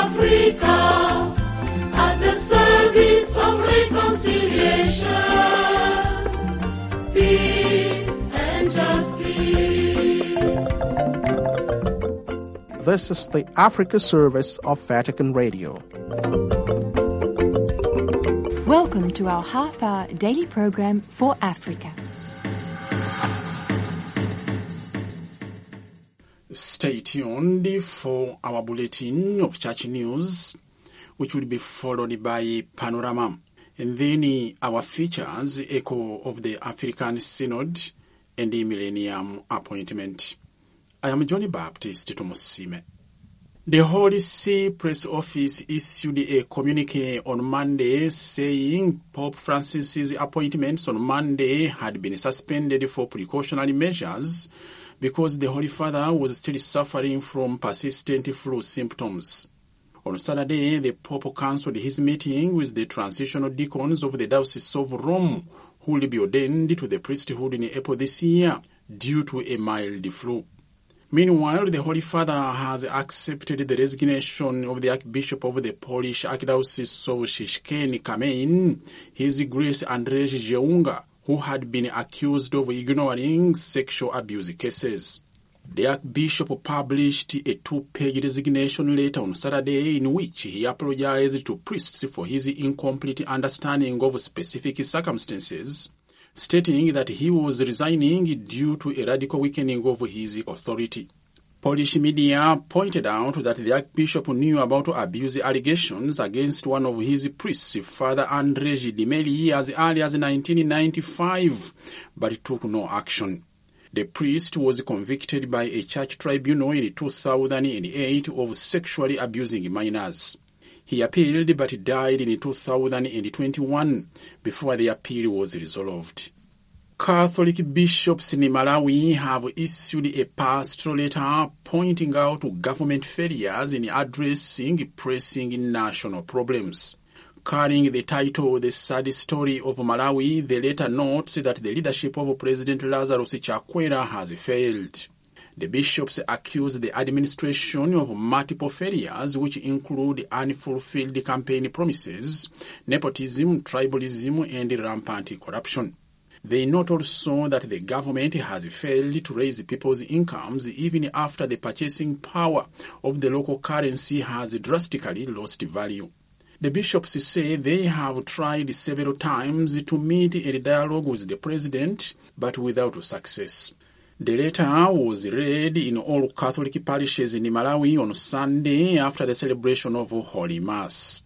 Africa at the service of reconciliation, This is the Africa service of Vatican Radio. Welcome to our half hour daily program for Africa. Stay tuned for our bulletin of church news, which will be followed by panorama, and then uh, our features echo of the African Synod and the Millennium Appointment. I am Johnny Baptist Tomusime. The Holy See Press Office issued a communique on Monday saying Pope Francis's appointments on Monday had been suspended for precautionary measures because the Holy Father was still suffering from persistent flu symptoms. On Saturday, the Pope cancelled his meeting with the transitional deacons of the Diocese of Rome, who will be ordained to the priesthood in April this year due to a mild flu. Meanwhile, the Holy Father has accepted the resignation of the Archbishop of the Polish Archdiocese of Shishken Kamein, His Grace Andrzej Jeunga, who had been accused of ignoring sexual abuse cases. The Archbishop published a two-page resignation letter on Saturday in which he apologized to priests for his incomplete understanding of specific circumstances, stating that he was resigning due to a radical weakening of his authority. Polish media pointed out that the Archbishop knew about abuse allegations against one of his priests, Father Andrzej Dimeli, as early as 1995, but took no action. The priest was convicted by a church tribunal in 2008 of sexually abusing minors. He appealed but died in 2021 before the appeal was resolved. Catholic bishops in Malawi have issued a pastoral letter pointing out government failures in addressing pressing national problems. Carrying the title The Sad Story of Malawi, the letter notes that the leadership of President Lazarus Chakwera has failed. The bishops accuse the administration of multiple failures, which include unfulfilled campaign promises, nepotism, tribalism, and rampant corruption. They note also that the government has failed to raise people's incomes even after the purchasing power of the local currency has drastically lost value. The bishops say they have tried several times to meet a dialogue with the president, but without success. The letter was read in all Catholic parishes in Malawi on Sunday after the celebration of Holy Mass.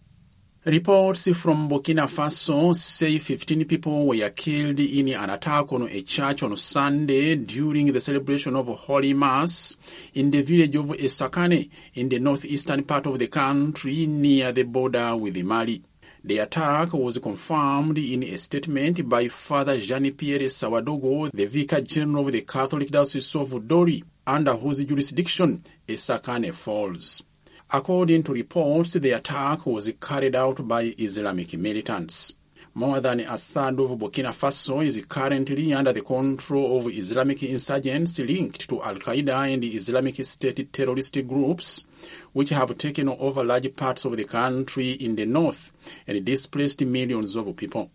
Reports from Burkina Faso say 15 people were killed in an attack on a church on Sunday during the celebration of Holy Mass in the village of Esakane in the northeastern part of the country near the border with Mali. The attack was confirmed in a statement by Father Jean-Pierre Sawadogo, the Vicar General of the Catholic Diocese of Dori, under whose jurisdiction Esakane falls. According to reports, the attack was carried out by Islamic militants. More than a third of Burkina Faso is currently under the control of Islamic insurgents linked to Al Qaeda and Islamic State terrorist groups, which have taken over large parts of the country in the north and displaced millions of people.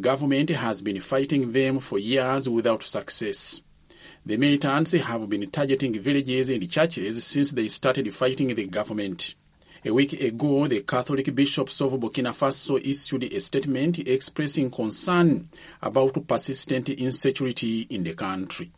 Government has been fighting them for years without success. The militants have been targeting villages and churches since they started fighting the government. A week ago, the Catholic bishops of Burkina Faso issued a statement expressing concern about persistent insecurity in the country.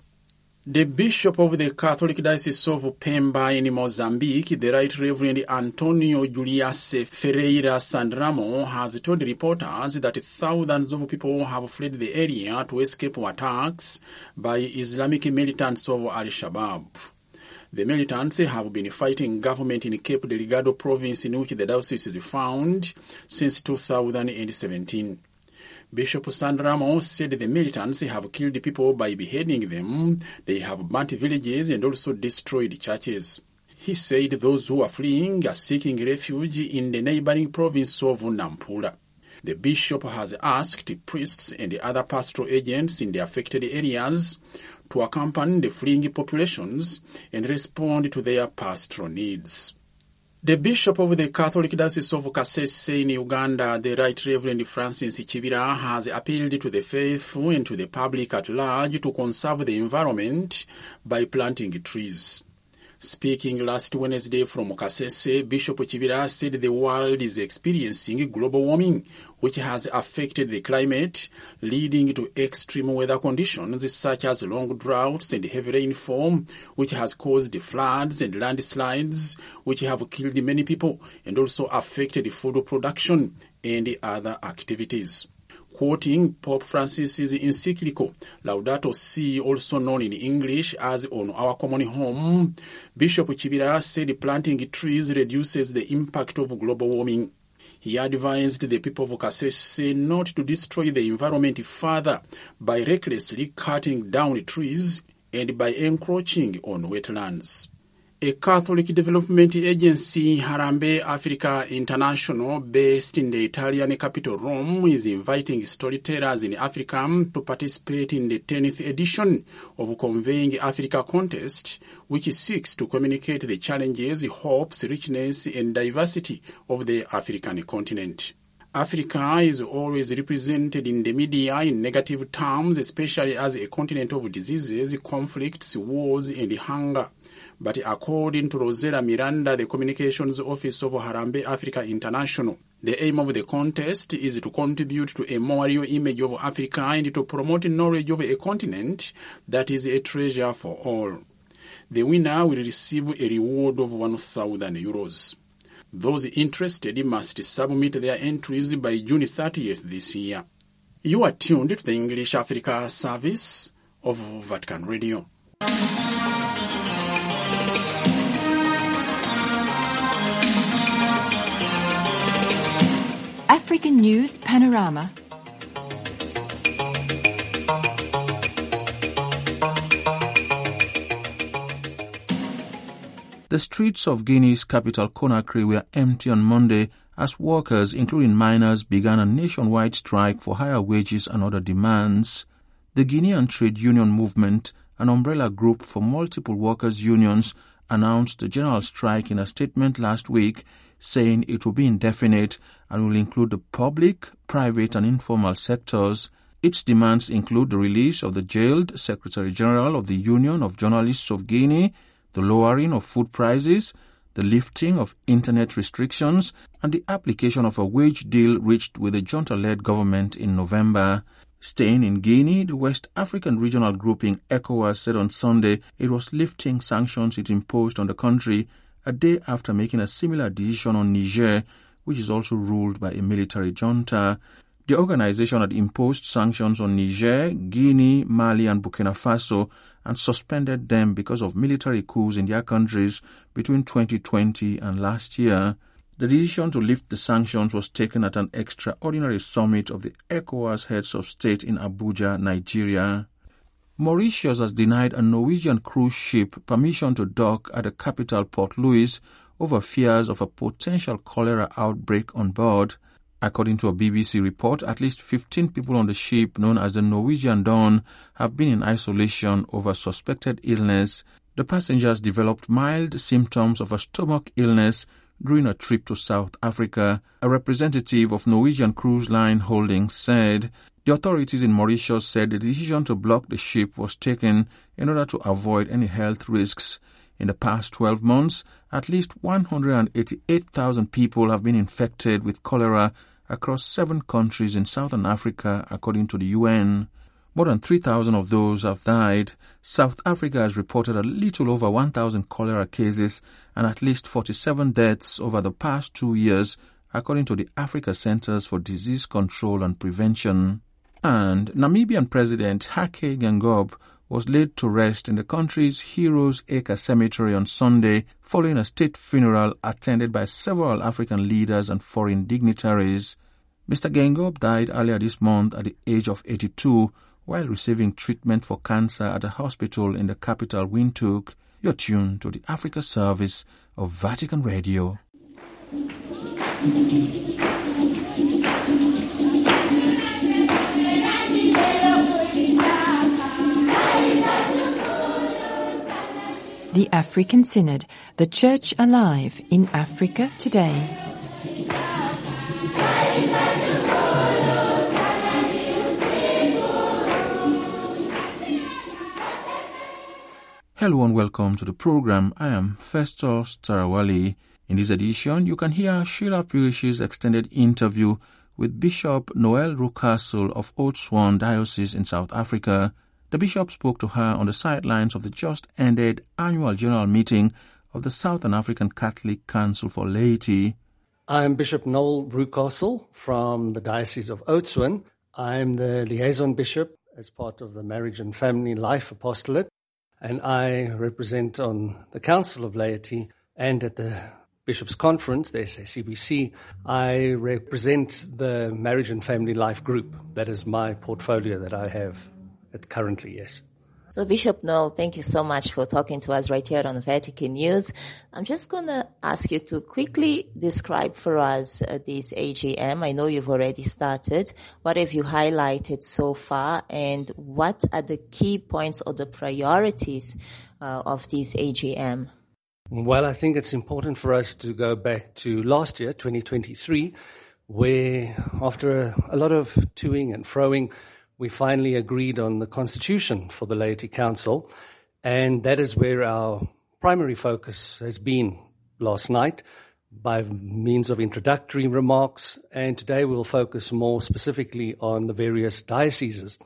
The Bishop of the Catholic Diocese of Pemba in Mozambique, the Right Reverend Antonio Julius Ferreira Sandramo, has told reporters that thousands of people have fled the area to escape attacks by Islamic militants of Al-Shabaab. The militants have been fighting government in Cape Delgado province in which the diocese is found since 2017. Bishop Sandramo said the militants have killed people by beheading them, they have burnt villages and also destroyed churches. He said those who are fleeing are seeking refuge in the neighboring province of Nampula. The bishop has asked priests and other pastoral agents in the affected areas to accompany the fleeing populations and respond to their pastoral needs. The Bishop of the Catholic Diocese of Kasese in Uganda, the Right Reverend Francis Chibira, has appealed to the faithful and to the public at large to conserve the environment by planting trees. Speaking last Wednesday from Kasese, Bishop Chibira said the world is experiencing global warming, which has affected the climate, leading to extreme weather conditions such as long droughts and heavy rainfall, which has caused floods and landslides, which have killed many people and also affected food production and other activities. Quoting Pope Francis's encyclical Laudato Si, also known in English as On Our Common Home, Bishop Chibira said planting trees reduces the impact of global warming. He advised the people of Kasese not to destroy the environment further by recklessly cutting down trees and by encroaching on wetlands. A Catholic development agency, Harambe Africa International, based in the Italian capital Rome, is inviting storytellers in Africa to participate in the 10th edition of Conveying Africa contest, which seeks to communicate the challenges, hopes, richness, and diversity of the African continent. Africa is always represented in the media in negative terms, especially as a continent of diseases, conflicts, wars, and hunger. But according to Rosella Miranda, the communications office of Harambe Africa International, the aim of the contest is to contribute to a more real image of Africa and to promote knowledge of a continent that is a treasure for all. The winner will receive a reward of 1,000 euros. Those interested must submit their entries by June 30th this year. You are tuned to the English Africa service of Vatican Radio. African News Panorama. The streets of Guinea's capital Conakry were empty on Monday as workers, including miners, began a nationwide strike for higher wages and other demands. The Guinean Trade Union Movement, an umbrella group for multiple workers' unions, announced a general strike in a statement last week saying it will be indefinite and will include the public, private, and informal sectors. Its demands include the release of the jailed Secretary General of the Union of Journalists of Guinea, the lowering of food prices, the lifting of internet restrictions, and the application of a wage deal reached with the junta-led government in November. Staying in Guinea, the West African regional grouping ECOWAS said on Sunday it was lifting sanctions it imposed on the country a day after making a similar decision on Niger, which is also ruled by a military junta. The organization had imposed sanctions on Niger, Guinea, Mali, and Burkina Faso and suspended them because of military coups in their countries between 2020 and last year. The decision to lift the sanctions was taken at an extraordinary summit of the ECOWAS heads of state in Abuja, Nigeria. Mauritius has denied a Norwegian cruise ship permission to dock at the capital Port Louis over fears of a potential cholera outbreak on board. According to a BBC report, at least 15 people on the ship, known as the Norwegian Dawn, have been in isolation over suspected illness. The passengers developed mild symptoms of a stomach illness during a trip to South Africa. A representative of Norwegian Cruise Line Holdings said the authorities in Mauritius said the decision to block the ship was taken in order to avoid any health risks. In the past 12 months, at least 188,000 people have been infected with cholera across seven countries in southern Africa, according to the UN. More than 3,000 of those have died. South Africa has reported a little over 1,000 cholera cases and at least 47 deaths over the past two years, according to the Africa Centers for Disease Control and Prevention. And Namibian President Hage Geingob was laid to rest in the country's Heroes Acre Cemetery on Sunday following a state funeral attended by several African leaders and foreign dignitaries. Mr. Geingob died earlier this month at the age of 82 while receiving treatment for cancer at a hospital in the capital Windhoek. You're tuned to the Africa service of Vatican Radio. The African Synod, the Church Alive in Africa Today. Hello and welcome to the program. I am Festus Tarawali. In this edition, you can hear Sheila Pires's extended interview with Bishop Noel Rucastle of Oudtshoorn Diocese in South Africa. The bishop spoke to her on the sidelines of the just ended annual general meeting of the Southern African Catholic Council for Laity. I'm Bishop Noel Rucastle from the Diocese of Oudtshoorn. I'm the liaison bishop as part of the Marriage and Family Life Apostolate, and I represent on the Council of Laity and at the Bishops' Conference, the SACBC, I represent the Marriage and Family Life Group. That is my portfolio that I have currently, yes. So, Bishop Noel, thank you so much for talking to us right here on Vatican News. I'm just going to ask you to quickly describe for us uh, this AGM. I know you've already started. What have you highlighted so far, and what are the key points or the priorities uh, of this AGM? Well, I think it's important for us to go back to last year, 2023, where after a, a lot of toing and froing, we finally agreed on the constitution for the Laity Council, and that is where our primary focus has been last night by means of introductory remarks, and today we'll focus more specifically on the various dioceses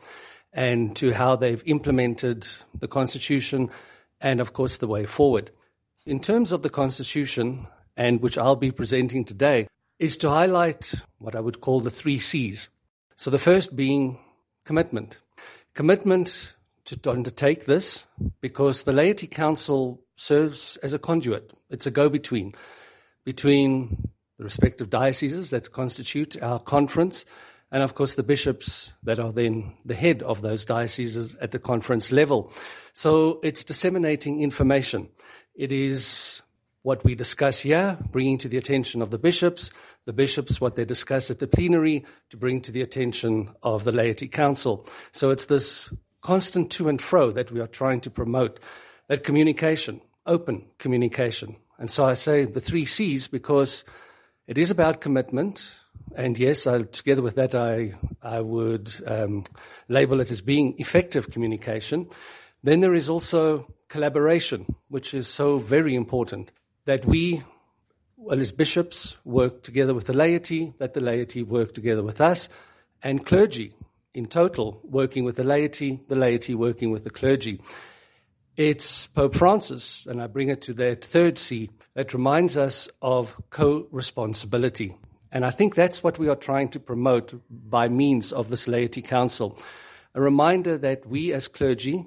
and to how they've implemented the constitution and, of course, the way forward. In terms of the constitution, and which I'll be presenting today, is to highlight what I would call the three C's. So the first being commitment. Commitment to undertake this because the Laity Council serves as a conduit. It's a go-between between the respective dioceses that constitute our conference and of course the bishops that are then the head of those dioceses at the conference level. So it's disseminating information. It is what we discuss here, bringing to the attention of the bishops, the bishops what they discuss at the plenary to bring to the attention of the laity council. So it's this constant to and fro that we are trying to promote, that communication, open communication. And so I say the three C's because it is about commitment. And yes, I, together with that, I, I would um, label it as being effective communication. Then there is also collaboration, which is so very important that we, well, as bishops, work together with the laity, that the laity work together with us, and clergy in total working with the laity, the laity working with the clergy. It's Pope Francis, and I bring it to that third C, that reminds us of co-responsibility. And I think that's what we are trying to promote by means of this laity council. A reminder that we as clergy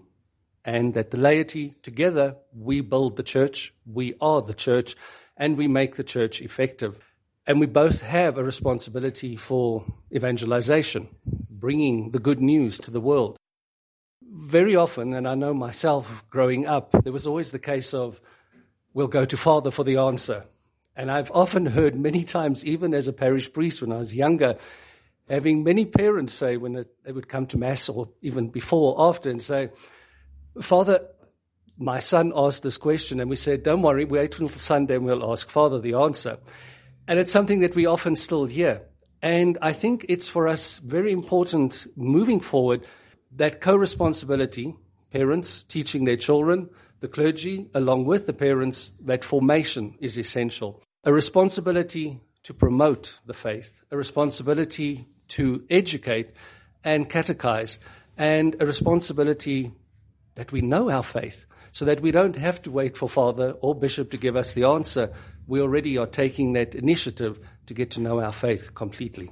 and that the laity together, we build the church, we are the church, and we make the church effective. And we both have a responsibility for evangelization, bringing the good news to the world. Very often, and I know myself growing up, there was always the case of, we'll go to Father for the answer. And I've often heard many times, even as a parish priest when I was younger, having many parents say when they would come to Mass or even before or after and say, Father, my son asked this question, and we said, Don't worry, we wait until Sunday and we'll ask Father the answer. And it's something that we often still hear. And I think it's for us very important moving forward that co responsibility, parents teaching their children, the clergy, along with the parents, that formation is essential. A responsibility to promote the faith, a responsibility to educate and catechize, and a responsibility that we know our faith so that we don't have to wait for Father or Bishop to give us the answer. We already are taking that initiative to get to know our faith completely.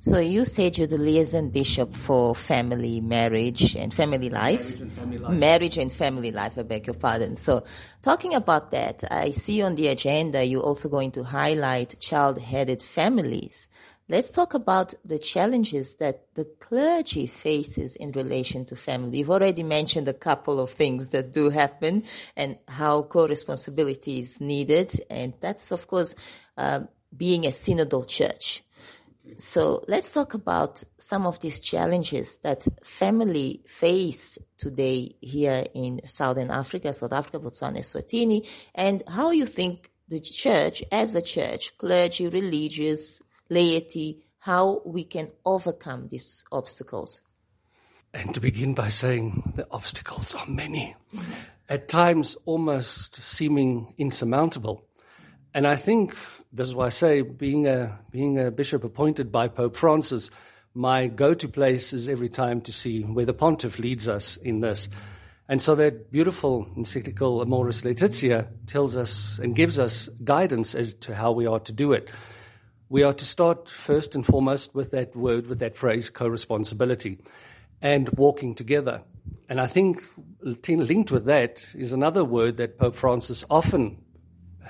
So you said you're the liaison bishop for family, marriage, and family life. Marriage and family life. Marriage and family life, I beg your pardon. So talking about that, I see on the agenda you're also going to highlight child-headed families. Let's talk about the challenges that the clergy faces in relation to family. You've already mentioned a couple of things that do happen and how co-responsibility is needed. And that's, of course, uh, being a synodal church. So let's talk about some of these challenges that family face today here in Southern Africa, South Africa, Botswana, Eswatini, and how you think the church, as a church, clergy, religious, laity, how we can overcome these obstacles. And to begin by saying the obstacles are many, at times almost seeming insurmountable. And I think this is why I say, being a, being a bishop appointed by Pope Francis, my go-to place is every time to see where the pontiff leads us in this. And so that beautiful encyclical Amoris Laetitia tells us and gives us guidance as to how we are to do it. We are to start first and foremost with that word, with that phrase, co-responsibility and walking together. And I think linked with that is another word that Pope Francis often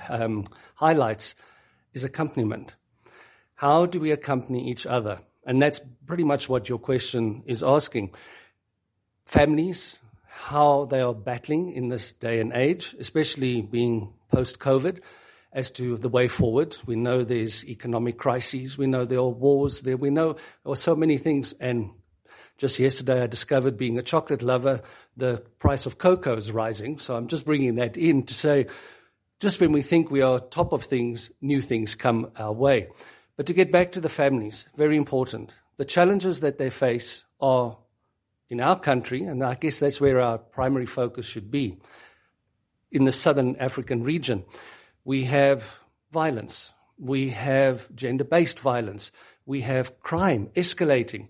um, highlights is accompaniment. How do we accompany each other? And that's pretty much what your question is asking. Families, how they are battling in this day and age, especially being post COVID, as to the way forward. We know there's economic crises. We know there are wars there. We know there are so many things. And just yesterday, I discovered being a chocolate lover, the price of cocoa is rising. So I'm just bringing that in to say, just when we think we are top of things, new things come our way. But to get back to the families, very important. The challenges that they face are in our country, and I guess that's where our primary focus should be, in the southern African region. We have violence. We have gender-based violence. We have crime escalating.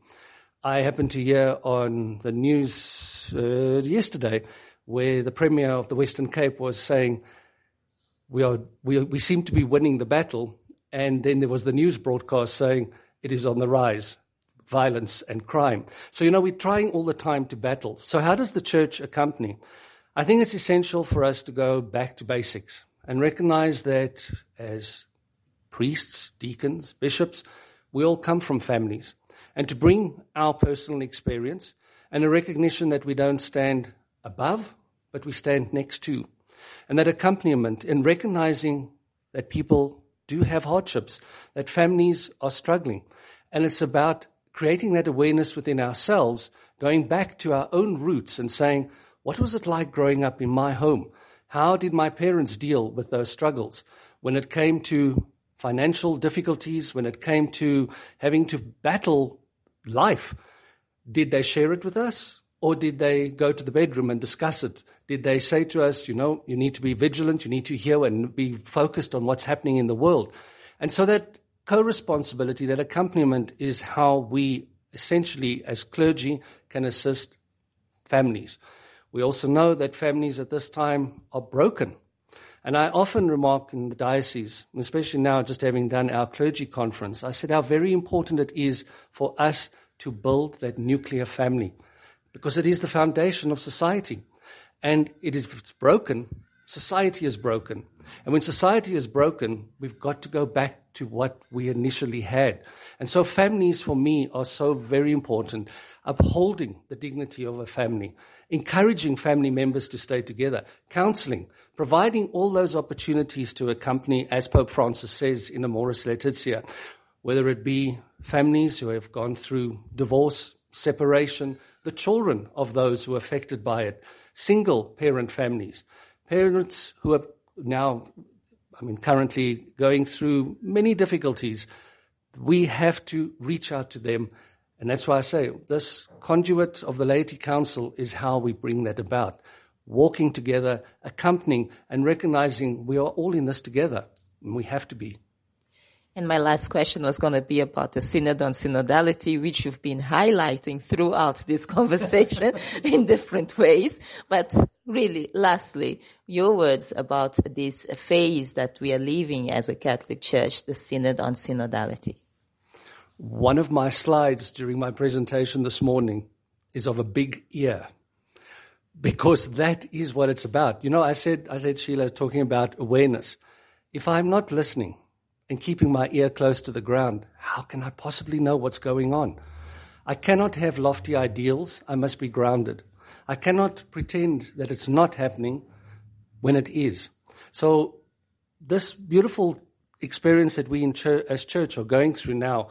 I happened to hear on the news uh, yesterday where the Premier of the Western Cape was saying, we, are, we, we seem to be winning the battle. And then there was the news broadcast saying it is on the rise violence and crime. So, you know, we're trying all the time to battle. So, how does the church accompany? I think it's essential for us to go back to basics and recognize that as priests, deacons, bishops, we all come from families. And to bring our personal experience and a recognition that we don't stand above, but we stand next to. And that accompaniment in recognizing that people do have hardships, that families are struggling. And it's about creating that awareness within ourselves, going back to our own roots and saying, what was it like growing up in my home? How did my parents deal with those struggles? When it came to financial difficulties, when it came to having to battle life, did they share it with us? Or did they go to the bedroom and discuss it? Did they say to us, you know, you need to be vigilant, you need to hear and be focused on what's happening in the world? And so that co-responsibility, that accompaniment is how we essentially as clergy can assist families. We also know that families at this time are broken. And I often remark in the diocese, especially now just having done our clergy conference, I said how very important it is for us to build that nuclear family because it is the foundation of society. And it is, if it's broken, society is broken. And when society is broken, we've got to go back to what we initially had. And so families for me are so very important. Upholding the dignity of a family, encouraging family members to stay together, counseling, providing all those opportunities to accompany, as Pope Francis says in Amoris Laetitia, whether it be families who have gone through divorce, separation, the children of those who are affected by it, single parent families, parents who have now, I mean, currently going through many difficulties, we have to reach out to them. And that's why I say this conduit of the laity council is how we bring that about. Walking together, accompanying, and recognizing we are all in this together, and we have to be. And my last question was going to be about the synod on synodality, which you've been highlighting throughout this conversation in different ways. But really, lastly, your words about this phase that we are living as a Catholic Church, the synod on synodality. One of my slides during my presentation this morning is of a big ear because that is what it's about. You know, I said, I said, Sheila, talking about awareness. If I'm not listening, and keeping my ear close to the ground, how can I possibly know what's going on? I cannot have lofty ideals. I must be grounded. I cannot pretend that it's not happening when it is. So, this beautiful experience that we church, as church are going through now,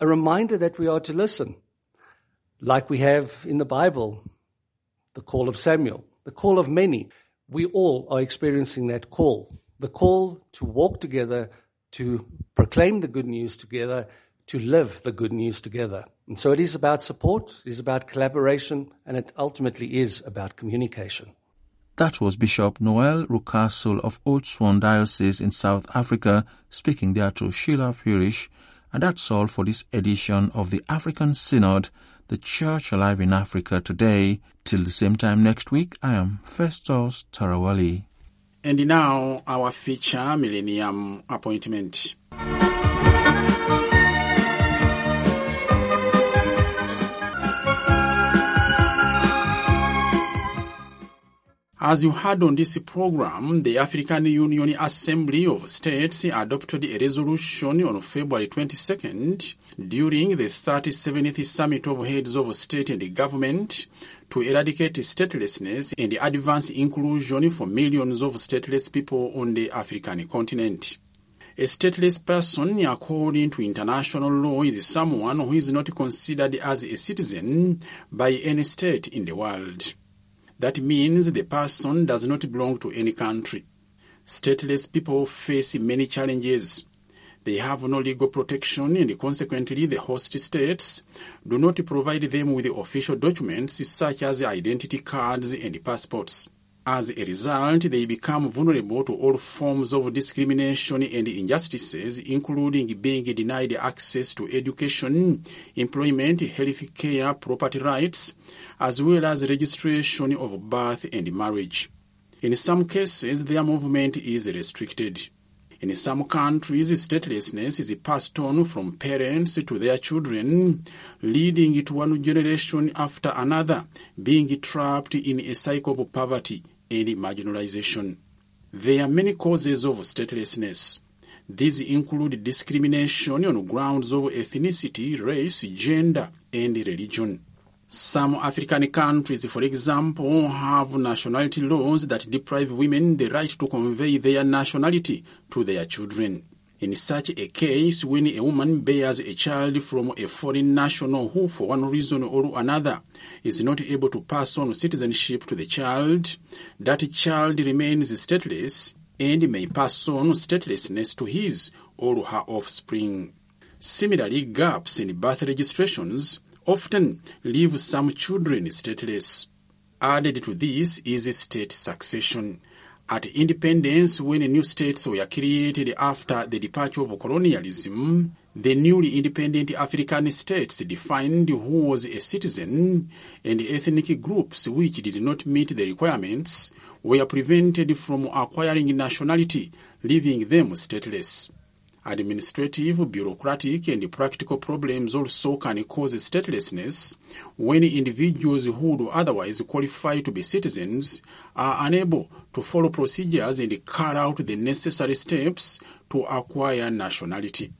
a reminder that we are to listen, like we have in the Bible, the call of Samuel, the call of many. We all are experiencing that call, the call to walk together, to proclaim the good news together, to live the good news together. And so it is about support, it is about collaboration, and it ultimately is about communication. That was Bishop Noel Rucastle of Oudtshoorn Diocese in South Africa speaking there to Sheila Pires. And that's all for this edition of the African Synod, the Church Alive in Africa today. Till the same time next week, I am Festus Tarawali. And now our feature Millennium Appointment. As you heard on this program, the African Union Assembly of States adopted a resolution on February 22nd during the 37th Summit of Heads of State and Government to eradicate statelessness and advance inclusion for millions of stateless people on the African continent. A stateless person, according to international law, is someone who is not considered as a citizen by any state in the world. That means the person does not belong to any country. Stateless people face many challenges. They have no legal protection and consequently the host states do not provide them with official documents such as identity cards and passports. As a result, they become vulnerable to all forms of discrimination and injustices, including being denied access to education, employment, health care, property rights, as well as registration of birth and marriage. In some cases, their movement is restricted. In some countries, statelessness is passed on from parents to their children, leading to one generation after another being trapped in a cycle of poverty and marginalization. There are many causes of statelessness. These include discrimination on grounds of ethnicity, race, gender, and religion. Some African countries, for example, have nationality laws that deprive women the right to convey their nationality to their children. In such a case, when a woman bears a child from a foreign national who, for one reason or another, is not able to pass on citizenship to the child, that child remains stateless and may pass on statelessness to his or her offspring. Similarly, gaps in birth registrations often leave some children stateless. Added to this is state succession. At independence, when new states were created after the departure of colonialism, the newly independent African states defined who was a citizen, and ethnic groups which did not meet the requirements were prevented from acquiring nationality, leaving them stateless. Administrative, bureaucratic, and practical problems also can cause statelessness when individuals who would otherwise qualify to be citizens are unable to follow procedures and carry out the necessary steps to acquire nationality.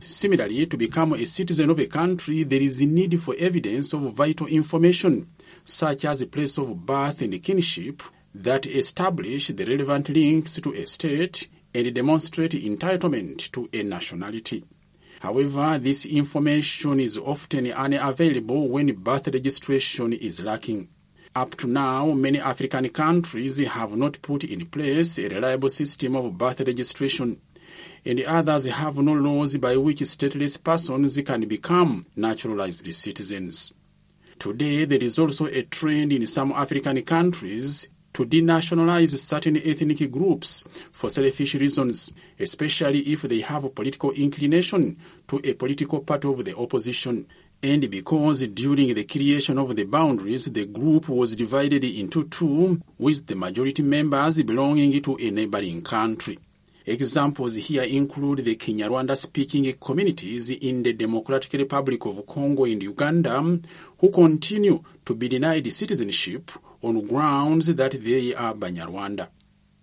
Similarly, to become a citizen of a country, there is a need for evidence of vital information, such as place of birth and kinship, that establish the relevant links to a state and demonstrate entitlement to a nationality. However, this information is often unavailable when birth registration is lacking. Up to now, many African countries have not put in place a reliable system of birth registration, and others have no laws by which stateless persons can become naturalized citizens. Today, there is also a trend in some African countries to denationalize certain ethnic groups for selfish reasons, especially if they have a political inclination to a political party of the opposition. And because during the creation of the boundaries, the group was divided into two, with the majority members belonging to a neighboring country. Examples here include the Kinyarwanda speaking communities in the Democratic Republic of Congo and Uganda, who continue to be denied citizenship on grounds that they are Banyarwanda.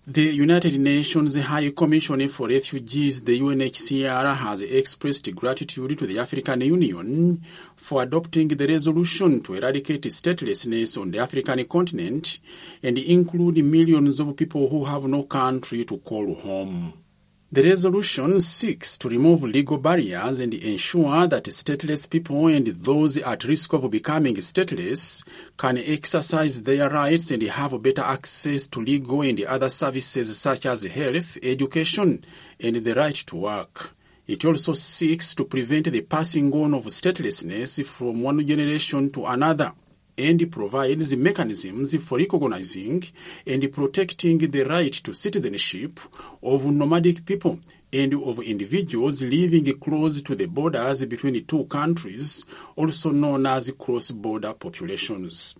The United Nations High Commission for Refugees, the UNHCR, has expressed gratitude to the African Union for adopting the resolution to eradicate statelessness on the African continent and include millions of people who have no country to call home. The resolution seeks to remove legal barriers and ensure that stateless people and those at risk of becoming stateless can exercise their rights and have better access to legal and other services such as health, education, and the right to work. It also seeks to prevent the passing on of statelessness from one generation to another and provides mechanisms for recognizing and protecting the right to citizenship of nomadic people and of individuals living close to the borders between two countries, also known as cross-border populations.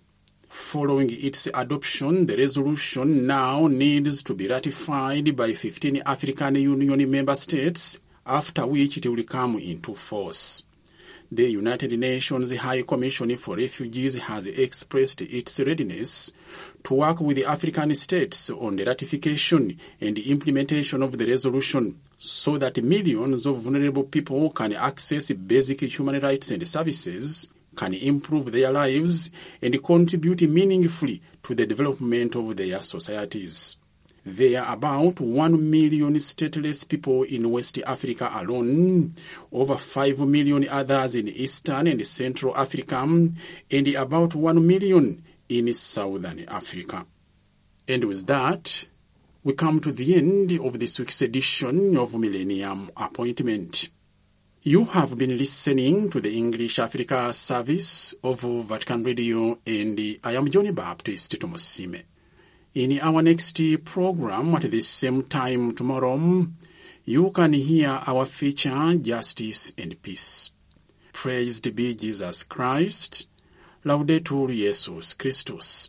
Following its adoption, the resolution now needs to be ratified by 15 African Union member states, after which it will come into force. The United Nations High Commission for Refugees has expressed its readiness to work with the African states on the ratification and implementation of the resolution so that millions of vulnerable people can access basic human rights and services, can improve their lives, and contribute meaningfully to the development of their societies. There are about 1 million stateless people in West Africa alone, over 5 million others in Eastern and Central Africa, and about 1 million in Southern Africa. And with that, we come to the end of this week's edition of Millennium Appointment. You have been listening to the English Africa service of Vatican Radio, and I am Johnny Baptist Tomosime. In our next program at this same time tomorrow, you can hear our feature Justice and Peace. Praised be Jesus Christ. Laudetur Jesus Christus.